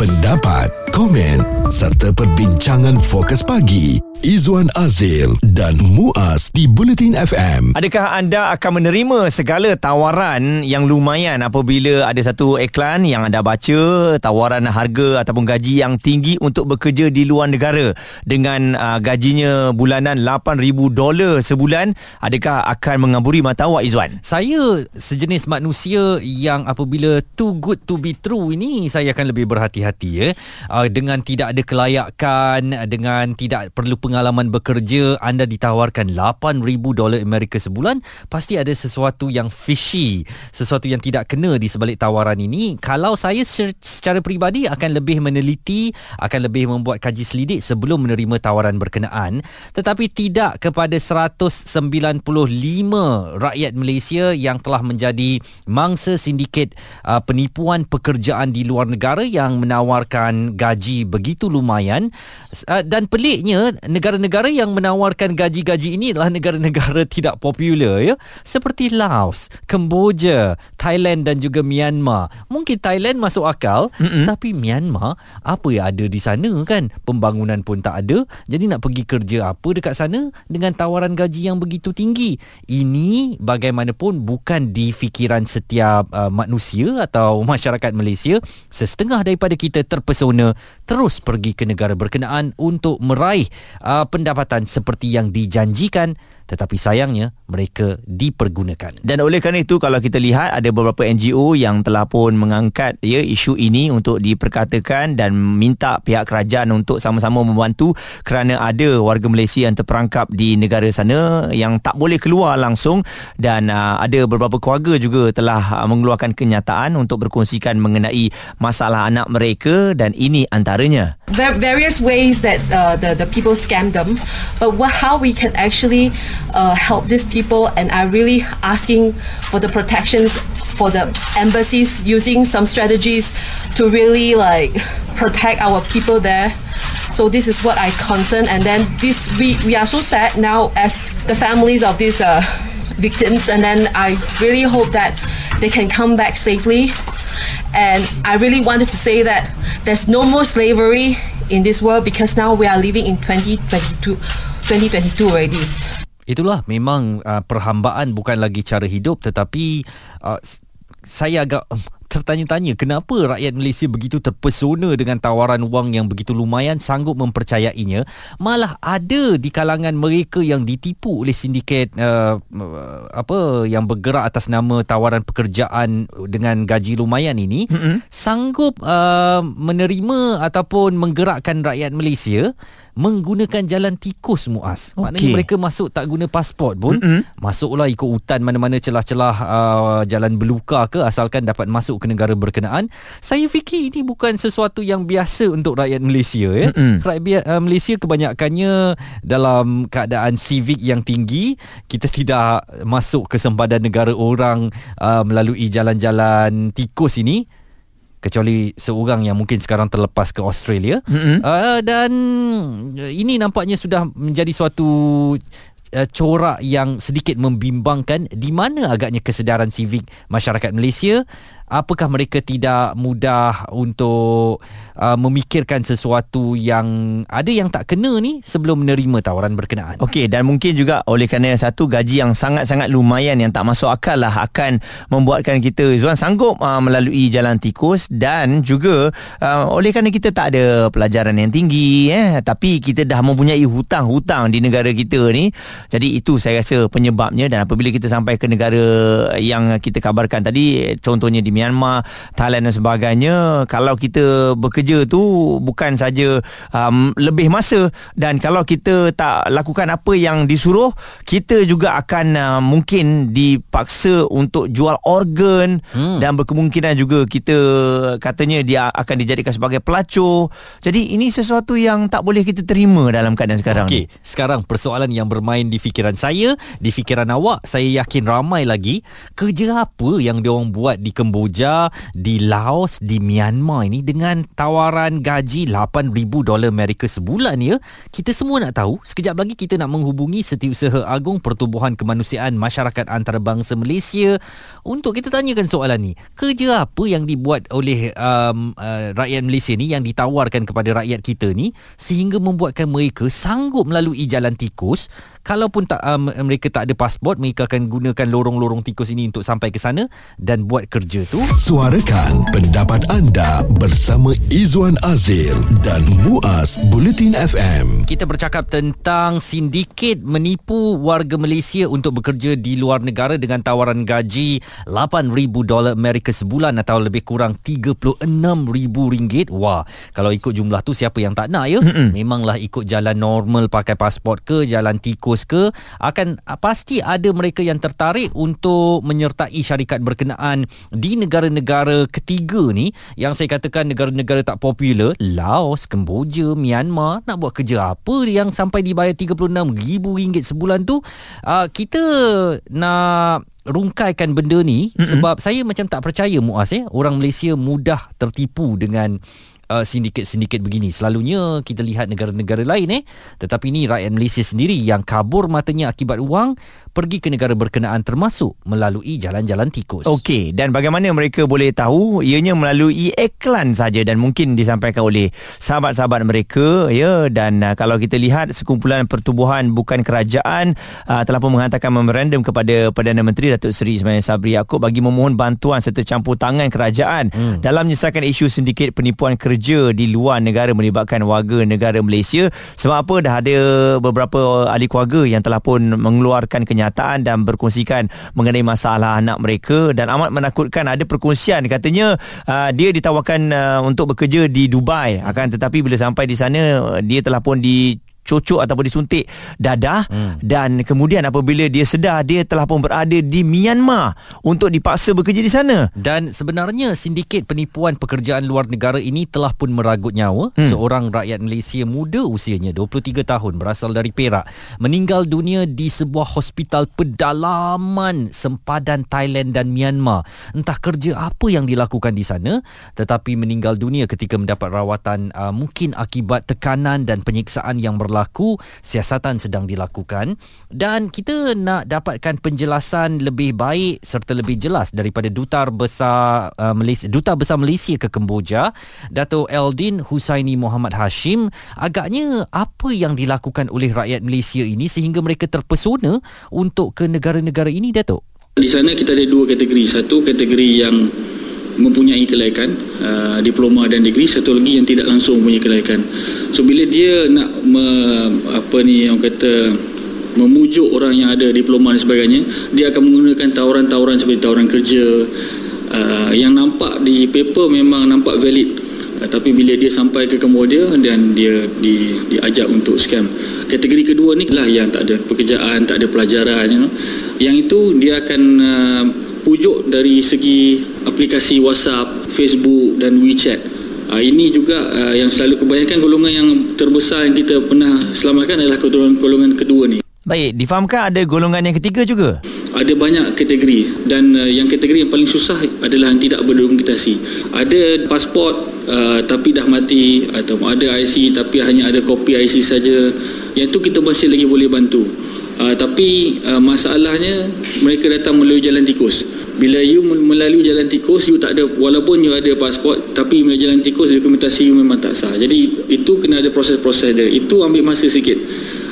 pendapat, komen serta perbincangan fokus pagi Izwan Azil dan Muaz di Bulletin FM. Adakah anda akan menerima segala tawaran yang lumayan apabila ada satu iklan yang anda baca tawaran harga ataupun gaji yang tinggi untuk bekerja di luar negara dengan uh, gajinya bulanan 8000 dolar sebulan adakah akan mengaburi mata awak Izwan? Saya sejenis manusia yang apabila too good to be true ini saya akan lebih berhati-hati ya. Uh, dengan tidak ada kelayakan dengan tidak perlu pengalaman bekerja anda ditawarkan 8000 dolar Amerika sebulan pasti ada sesuatu yang fishy sesuatu yang tidak kena di sebalik tawaran ini. Kalau saya secara peribadi akan lebih meneliti akan lebih membuat kaji selidik sebelum menerima tawaran berkenaan. Tetapi tidak kepada 195 rakyat Malaysia yang telah menjadi mangsa sindiket uh, penipuan pekerjaan di luar negara yang menawarkan gaji begitu lumayan uh, dan peliknya negara-negara yang menawarkan gaji-gaji ini adalah negara-negara tidak popular ya seperti Laos, Kemboja, Thailand dan juga Myanmar. Mungkin Thailand masuk akal mm-hmm. tapi Myanmar apa yang ada di sana kan? Pembangunan pun tak ada. Jadi nak pergi kerja apa dekat sana dengan tawaran gaji yang begitu tinggi. Ini bagaimanapun bukan di fikiran setiap uh, manusia atau masyarakat Malaysia. Setengah daripada kita terpesona terus pergi ke negara berkenaan untuk meraih uh, pendapatan seperti yang dijanjikan tetapi sayangnya mereka dipergunakan. Dan oleh kerana itu kalau kita lihat ada beberapa NGO yang telah pun mengangkat ya isu ini untuk diperkatakan dan minta pihak kerajaan untuk sama-sama membantu kerana ada warga Malaysia yang terperangkap di negara sana yang tak boleh keluar langsung dan uh, ada beberapa keluarga juga telah uh, mengeluarkan kenyataan untuk berkongsikan mengenai masalah anak mereka dan ini antaranya. There are various ways that uh, the the people scam them but what, how we can actually uh, help these people and are really asking for the protections for the embassies using some strategies to really like protect our people there. So this is what i concern. And then this we, we are so sad now as the families of these uh, victims. And then i really hope that they can come back safely. And i really wanted to say that there's no more slavery in this world because now we are living in 2022 2022 already Itulah memang uh, perhambaan bukan lagi cara hidup tetapi uh, saya agak um, tertanya-tanya kenapa rakyat Malaysia begitu terpesona dengan tawaran wang yang begitu lumayan sanggup mempercayainya malah ada di kalangan mereka yang ditipu oleh sindiket uh, apa yang bergerak atas nama tawaran pekerjaan dengan gaji lumayan ini mm-hmm. sanggup uh, menerima ataupun menggerakkan rakyat Malaysia menggunakan jalan tikus muas. Okay. Maknanya mereka masuk tak guna pasport pun, mm-hmm. masuklah ikut hutan mana-mana celah-celah uh, jalan beluka ke asalkan dapat masuk ke negara berkenaan. Saya fikir ini bukan sesuatu yang biasa untuk rakyat Malaysia ya. Mm-hmm. Rakyat uh, Malaysia kebanyakannya dalam keadaan civic yang tinggi, kita tidak masuk ke sempadan negara orang uh, melalui jalan-jalan tikus ini kecuali seorang yang mungkin sekarang terlepas ke Australia mm-hmm. uh, dan ini nampaknya sudah menjadi suatu uh, corak yang sedikit membimbangkan di mana agaknya kesedaran sivik masyarakat Malaysia apakah mereka tidak mudah untuk uh, memikirkan sesuatu yang ada yang tak kena ni sebelum menerima tawaran berkenaan. Okey dan mungkin juga oleh kerana satu gaji yang sangat-sangat lumayan yang tak masuk akal lah akan membuatkan kita Zuan sanggup uh, melalui jalan tikus dan juga uh, oleh kerana kita tak ada pelajaran yang tinggi eh tapi kita dah mempunyai hutang-hutang di negara kita ni. Jadi itu saya rasa penyebabnya dan apabila kita sampai ke negara yang kita kabarkan tadi contohnya di Myanmar, Thailand dan sebagainya, kalau kita bekerja tu bukan saja um, lebih masa dan kalau kita tak lakukan apa yang disuruh, kita juga akan uh, mungkin dipaksa untuk jual organ hmm. dan berkemungkinan juga kita katanya dia akan dijadikan sebagai pelacur. Jadi ini sesuatu yang tak boleh kita terima dalam keadaan sekarang. Okey, sekarang persoalan yang bermain di fikiran saya, di fikiran awak, saya yakin ramai lagi kerja apa yang dia orang buat di Kemboja Kemboja, di Laos, di Myanmar ini dengan tawaran gaji 8000 dolar Amerika sebulan ya. Kita semua nak tahu, sekejap lagi kita nak menghubungi Setiausaha Agung Pertubuhan Kemanusiaan Masyarakat Antarabangsa Malaysia untuk kita tanyakan soalan ni. Kerja apa yang dibuat oleh um, uh, rakyat Malaysia ni yang ditawarkan kepada rakyat kita ni sehingga membuatkan mereka sanggup melalui jalan tikus kalaupun tak um, mereka tak ada pasport mereka akan gunakan lorong-lorong tikus ini untuk sampai ke sana dan buat kerja tu Suarakan pendapat anda bersama Izwan Azil dan Muaz Bulletin FM. kita bercakap tentang sindiket menipu warga Malaysia untuk bekerja di luar negara dengan tawaran gaji 8000 dolar Amerika sebulan atau lebih kurang 36000 ringgit wah kalau ikut jumlah tu siapa yang tak nak ya Mm-mm. memanglah ikut jalan normal pakai pasport ke jalan tikus ke? Akan ah, pasti ada mereka yang tertarik untuk menyertai syarikat berkenaan di negara-negara ketiga ni. Yang saya katakan negara-negara tak popular Laos, Kemboja, Myanmar. Nak buat kerja apa yang sampai dibayar RM36,000 sebulan tu? Uh, kita nak rungkaikan benda ni mm-hmm. sebab saya macam tak percaya Muaz eh orang Malaysia mudah tertipu dengan uh, sindiket-sindiket begini. Selalunya kita lihat negara-negara lain eh tetapi ni rakyat Malaysia sendiri yang kabur matanya akibat wang pergi ke negara berkenaan termasuk melalui jalan-jalan tikus. Okey, dan bagaimana mereka boleh tahu? Ianya melalui iklan saja dan mungkin disampaikan oleh sahabat-sahabat mereka ya dan uh, kalau kita lihat sekumpulan pertubuhan bukan kerajaan uh, telah pun menghantarkan memorandum kepada Perdana Menteri Datuk Seri Ismail Sabri Yaakob bagi memohon bantuan serta campur tangan kerajaan hmm. dalam menyelesaikan isu sindiket penipuan kerja di luar negara melibatkan warga negara Malaysia. Sebab apa? Dah ada beberapa ahli keluarga yang telah pun mengeluarkan kenyataan dan berkongsikan mengenai masalah anak mereka. Dan amat menakutkan ada perkongsian. Katanya uh, dia ditawarkan uh, untuk bekerja di Dubai. Akan tetapi bila sampai di sana uh, dia telah pun di cocok ataupun disuntik dadah hmm. dan kemudian apabila dia sedar dia telah pun berada di Myanmar untuk dipaksa bekerja di sana dan sebenarnya sindiket penipuan pekerjaan luar negara ini telah pun meragut nyawa hmm. seorang rakyat Malaysia muda usianya 23 tahun berasal dari Perak meninggal dunia di sebuah hospital pedalaman sempadan Thailand dan Myanmar entah kerja apa yang dilakukan di sana tetapi meninggal dunia ketika mendapat rawatan uh, mungkin akibat tekanan dan penyiksaan yang berlaku berlaku, siasatan sedang dilakukan dan kita nak dapatkan penjelasan lebih baik serta lebih jelas daripada Duta Besar uh, Malaysia Duta Besar Malaysia ke Kemboja, Dato Eldin Husaini Muhammad Hashim. Agaknya apa yang dilakukan oleh rakyat Malaysia ini sehingga mereka terpesona untuk ke negara-negara ini, Dato? Di sana kita ada dua kategori. Satu kategori yang mempunyai kelaikan uh, diploma dan degree. Satu lagi yang tidak langsung mempunyai kelaikan. So bila dia nak me, apa ni yang kata memujuk orang yang ada diploma dan sebagainya dia akan menggunakan tawaran-tawaran seperti tawaran kerja. Uh, yang nampak di paper memang nampak valid. Uh, tapi bila dia sampai ke Cambodia dan dia di, diajak untuk scam. Kategori kedua ni lah yang tak ada pekerjaan tak ada pelajaran you know. yang itu dia akan uh, pujuk dari segi aplikasi WhatsApp, Facebook dan WeChat. Uh, ini juga uh, yang selalu kebanyakan golongan yang terbesar yang kita pernah selamatkan adalah golongan, golongan kedua ni. Baik, difahamkan ada golongan yang ketiga juga? Ada banyak kategori dan uh, yang kategori yang paling susah adalah yang tidak berdokumentasi. Ada pasport uh, tapi dah mati atau ada IC tapi hanya ada kopi IC saja. Yang itu kita masih lagi boleh bantu. Uh, tapi uh, masalahnya mereka datang melalui jalan tikus. Bila you melalui jalan tikus, you tak ada walaupun you ada pasport, tapi melalui jalan tikus dokumentasi you memang tak sah. Jadi itu kena ada proses-proses dia. Itu ambil masa sikit.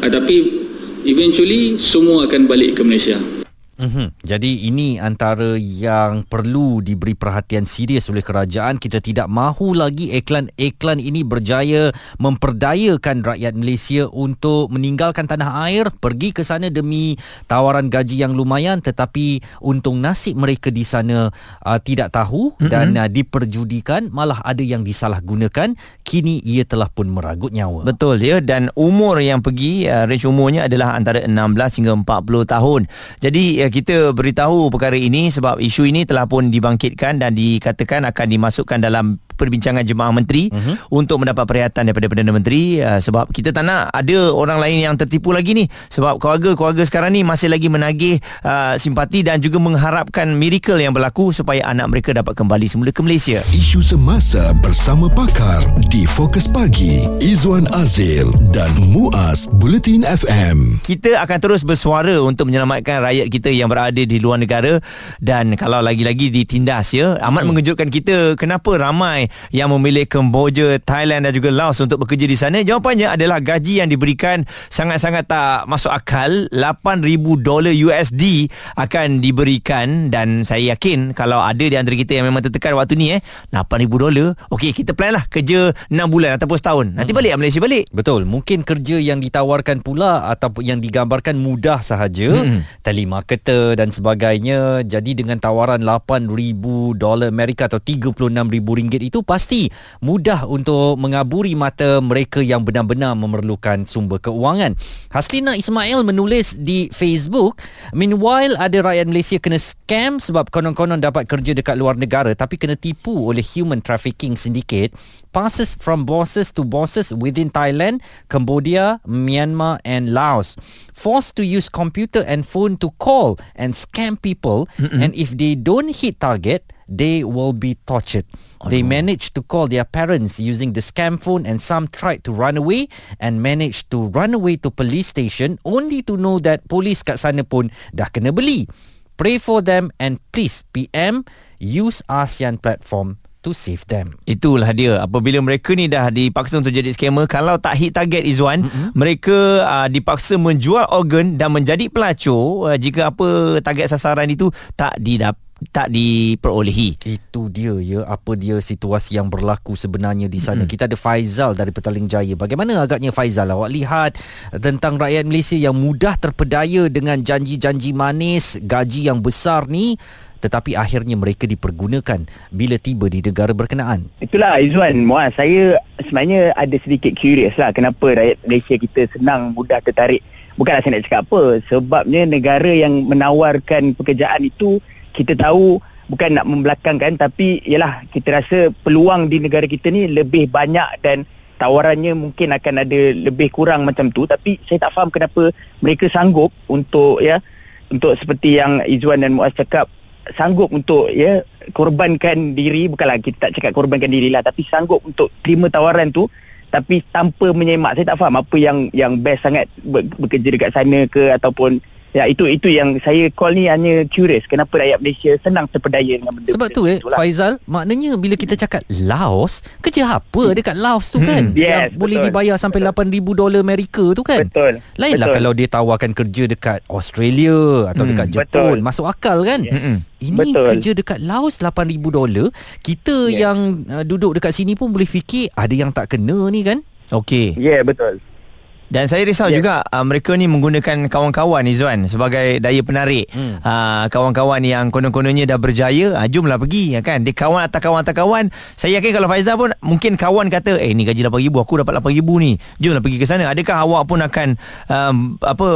Uh, tapi eventually semua akan balik ke Malaysia. Mm-hmm. Jadi ini antara yang perlu diberi perhatian serius oleh kerajaan. Kita tidak mahu lagi iklan-iklan ini berjaya memperdayakan rakyat Malaysia untuk meninggalkan tanah air, pergi ke sana demi tawaran gaji yang lumayan tetapi untung nasib mereka di sana uh, tidak tahu mm-hmm. dan uh, diperjudikan malah ada yang disalahgunakan. Kini ia telah pun meragut nyawa. Betul ya dan umur yang pergi uh, range umurnya adalah antara 16 hingga 40 tahun. Jadi ya, kita beritahu perkara ini sebab isu ini telah pun dibangkitkan dan dikatakan akan dimasukkan dalam perbincangan jemaah menteri uh-huh. untuk mendapat perhatian daripada Perdana Menteri uh, sebab kita tak nak ada orang lain yang tertipu lagi ni sebab keluarga-keluarga sekarang ni masih lagi menagih uh, simpati dan juga mengharapkan miracle yang berlaku supaya anak mereka dapat kembali semula ke Malaysia. Isu semasa bersama pakar di Fokus Pagi Izwan Azil dan Muaz Bulletin FM. Kita akan terus bersuara untuk menyelamatkan rakyat kita yang berada di luar negara dan kalau lagi-lagi ditindas ya amat hmm. mengejutkan kita kenapa ramai yang memilih Kemboja, Thailand dan juga Laos untuk bekerja di sana. Jawapannya adalah gaji yang diberikan sangat-sangat tak masuk akal. 8000 dolar USD akan diberikan dan saya yakin kalau ada di antara kita yang memang tertekan waktu ni eh 8000 dolar. Okey, kita plan lah kerja 6 bulan ataupun setahun. Nanti hmm. balik Malaysia balik. Betul. Mungkin kerja yang ditawarkan pula ataupun yang digambarkan mudah sahaja, hmm. telemarketer dan sebagainya. Jadi dengan tawaran 8000 dolar Amerika atau 36000 ringgit itu pasti mudah untuk mengaburi mata mereka yang benar-benar memerlukan sumber keuangan. Haslina Ismail menulis di Facebook, meanwhile ada rakyat Malaysia kena scam sebab konon-konon dapat kerja dekat luar negara tapi kena tipu oleh human trafficking syndicate passes from bosses to bosses within Thailand, Cambodia, Myanmar and Laos. Forced to use computer and phone to call and scam people Mm-mm. and if they don't hit target, they will be tortured. Oh, they managed to call their parents using the scam phone and some tried to run away and managed to run away to police station only to know that police kat sana pun dah kena beli. Pray for them and please PM use ASEAN platform to save them. Itulah dia. Apabila mereka ni dah dipaksa untuk jadi scammer, kalau tak hit target Izwan, mm-hmm. mereka uh, dipaksa menjual organ dan menjadi pelacur uh, jika apa target sasaran itu tak didap tak diperolehi. Itu dia ya apa dia situasi yang berlaku sebenarnya di sana. Mm-hmm. Kita ada Faizal dari Petaling Jaya. Bagaimana agaknya Faizal awak lihat tentang rakyat Malaysia yang mudah terpedaya dengan janji-janji manis, gaji yang besar ni tetapi akhirnya mereka dipergunakan bila tiba di negara berkenaan. Itulah Izwan, Muaz, saya sebenarnya ada sedikit curious lah kenapa rakyat Malaysia kita senang mudah tertarik. Bukanlah saya nak cakap apa, sebabnya negara yang menawarkan pekerjaan itu kita tahu bukan nak membelakangkan tapi ialah kita rasa peluang di negara kita ni lebih banyak dan tawarannya mungkin akan ada lebih kurang macam tu. Tapi saya tak faham kenapa mereka sanggup untuk ya untuk seperti yang Izwan dan Muaz cakap sanggup untuk ya korbankan diri. Bukanlah kita tak cakap korbankan diri lah tapi sanggup untuk terima tawaran tu tapi tanpa menyemak. Saya tak faham apa yang yang best sangat bekerja dekat sana ke ataupun Ya itu itu yang saya call ni hanya curious kenapa rakyat Malaysia senang terpedaya dengan benda Sebab tu eh itulah. Faizal maknanya bila kita cakap Laos kerja apa dekat Laos tu kan hmm. yes, yang boleh dibayar sampai 8000 dolar Amerika tu kan Betul Lainlah betul. kalau dia tawarkan kerja dekat Australia atau hmm. dekat Jepun betul. masuk akal kan yes. Ini betul. kerja dekat Laos 8000 dolar kita yes. yang uh, duduk dekat sini pun boleh fikir ada yang tak kena ni kan Okey. Ya yeah, betul. Dan saya risau yeah. juga uh, mereka ni menggunakan kawan-kawan Izwan sebagai daya penarik. Hmm. Uh, kawan-kawan yang konon-kononnya dah berjaya, uh, jomlah pergi ya kan. Dia kawan atas kawan atas kawan. Saya yakin kalau Faizal pun mungkin kawan kata, "Eh ni gaji 8000, aku dapat 8000 ni. Jomlah pergi ke sana." Adakah awak pun akan um, apa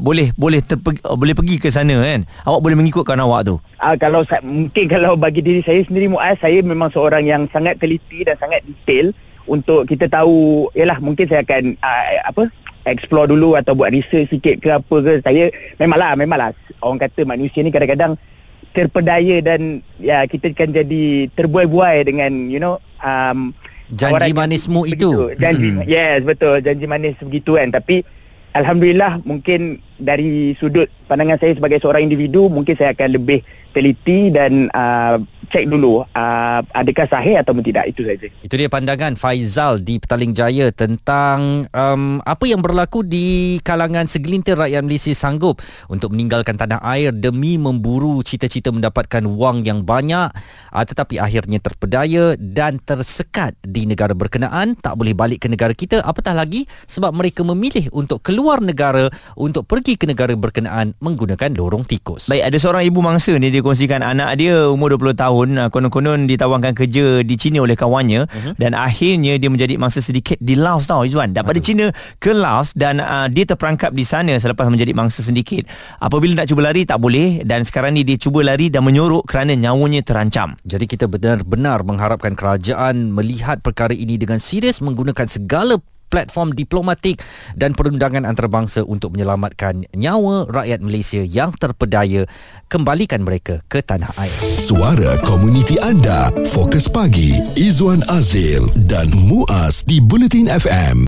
boleh boleh terpe, boleh pergi ke sana kan? Awak boleh mengikutkan awak tu. Uh, kalau mungkin kalau bagi diri saya sendiri Muaz, saya memang seorang yang sangat teliti dan sangat detail untuk kita tahu yalah mungkin saya akan uh, apa explore dulu atau buat research sikit ke apa ke. Saya memanglah memanglah orang kata manusia ni kadang-kadang terpedaya dan ya kita kan jadi terbuai-buai dengan you know um, janji manismu itu. Janji hmm. yes betul janji manis begitu kan. Tapi alhamdulillah mungkin dari sudut pandangan saya sebagai seorang individu mungkin saya akan lebih teliti dan uh, cek dulu uh, adakah sahih atau tidak itu saja. Itu dia pandangan Faizal di Petaling Jaya tentang um, apa yang berlaku di kalangan segelintir rakyat Malaysia sanggup untuk meninggalkan tanah air demi memburu cita-cita mendapatkan wang yang banyak uh, tetapi akhirnya terpedaya dan tersekat di negara berkenaan tak boleh balik ke negara kita apatah lagi sebab mereka memilih untuk keluar negara untuk pergi ke negara berkenaan menggunakan lorong tikus. Baik ada seorang ibu mangsa ni dia kongsikan anak dia umur 20 tahun tahun uh, konon-konon ditawarkan kerja di China oleh kawannya uh-huh. dan akhirnya dia menjadi mangsa sindiket di Laos tau Izwan daripada China ke Laos dan uh, dia terperangkap di sana selepas menjadi mangsa sindiket apabila nak cuba lari tak boleh dan sekarang ni dia cuba lari dan menyorok kerana nyawanya terancam. Jadi kita benar-benar mengharapkan kerajaan melihat perkara ini dengan serius menggunakan segala platform diplomatik dan perundangan antarabangsa untuk menyelamatkan nyawa rakyat Malaysia yang terpedaya kembalikan mereka ke tanah air. Suara komuniti anda. Fokus pagi. Izwan Azil dan Muaz di Bulletin FM.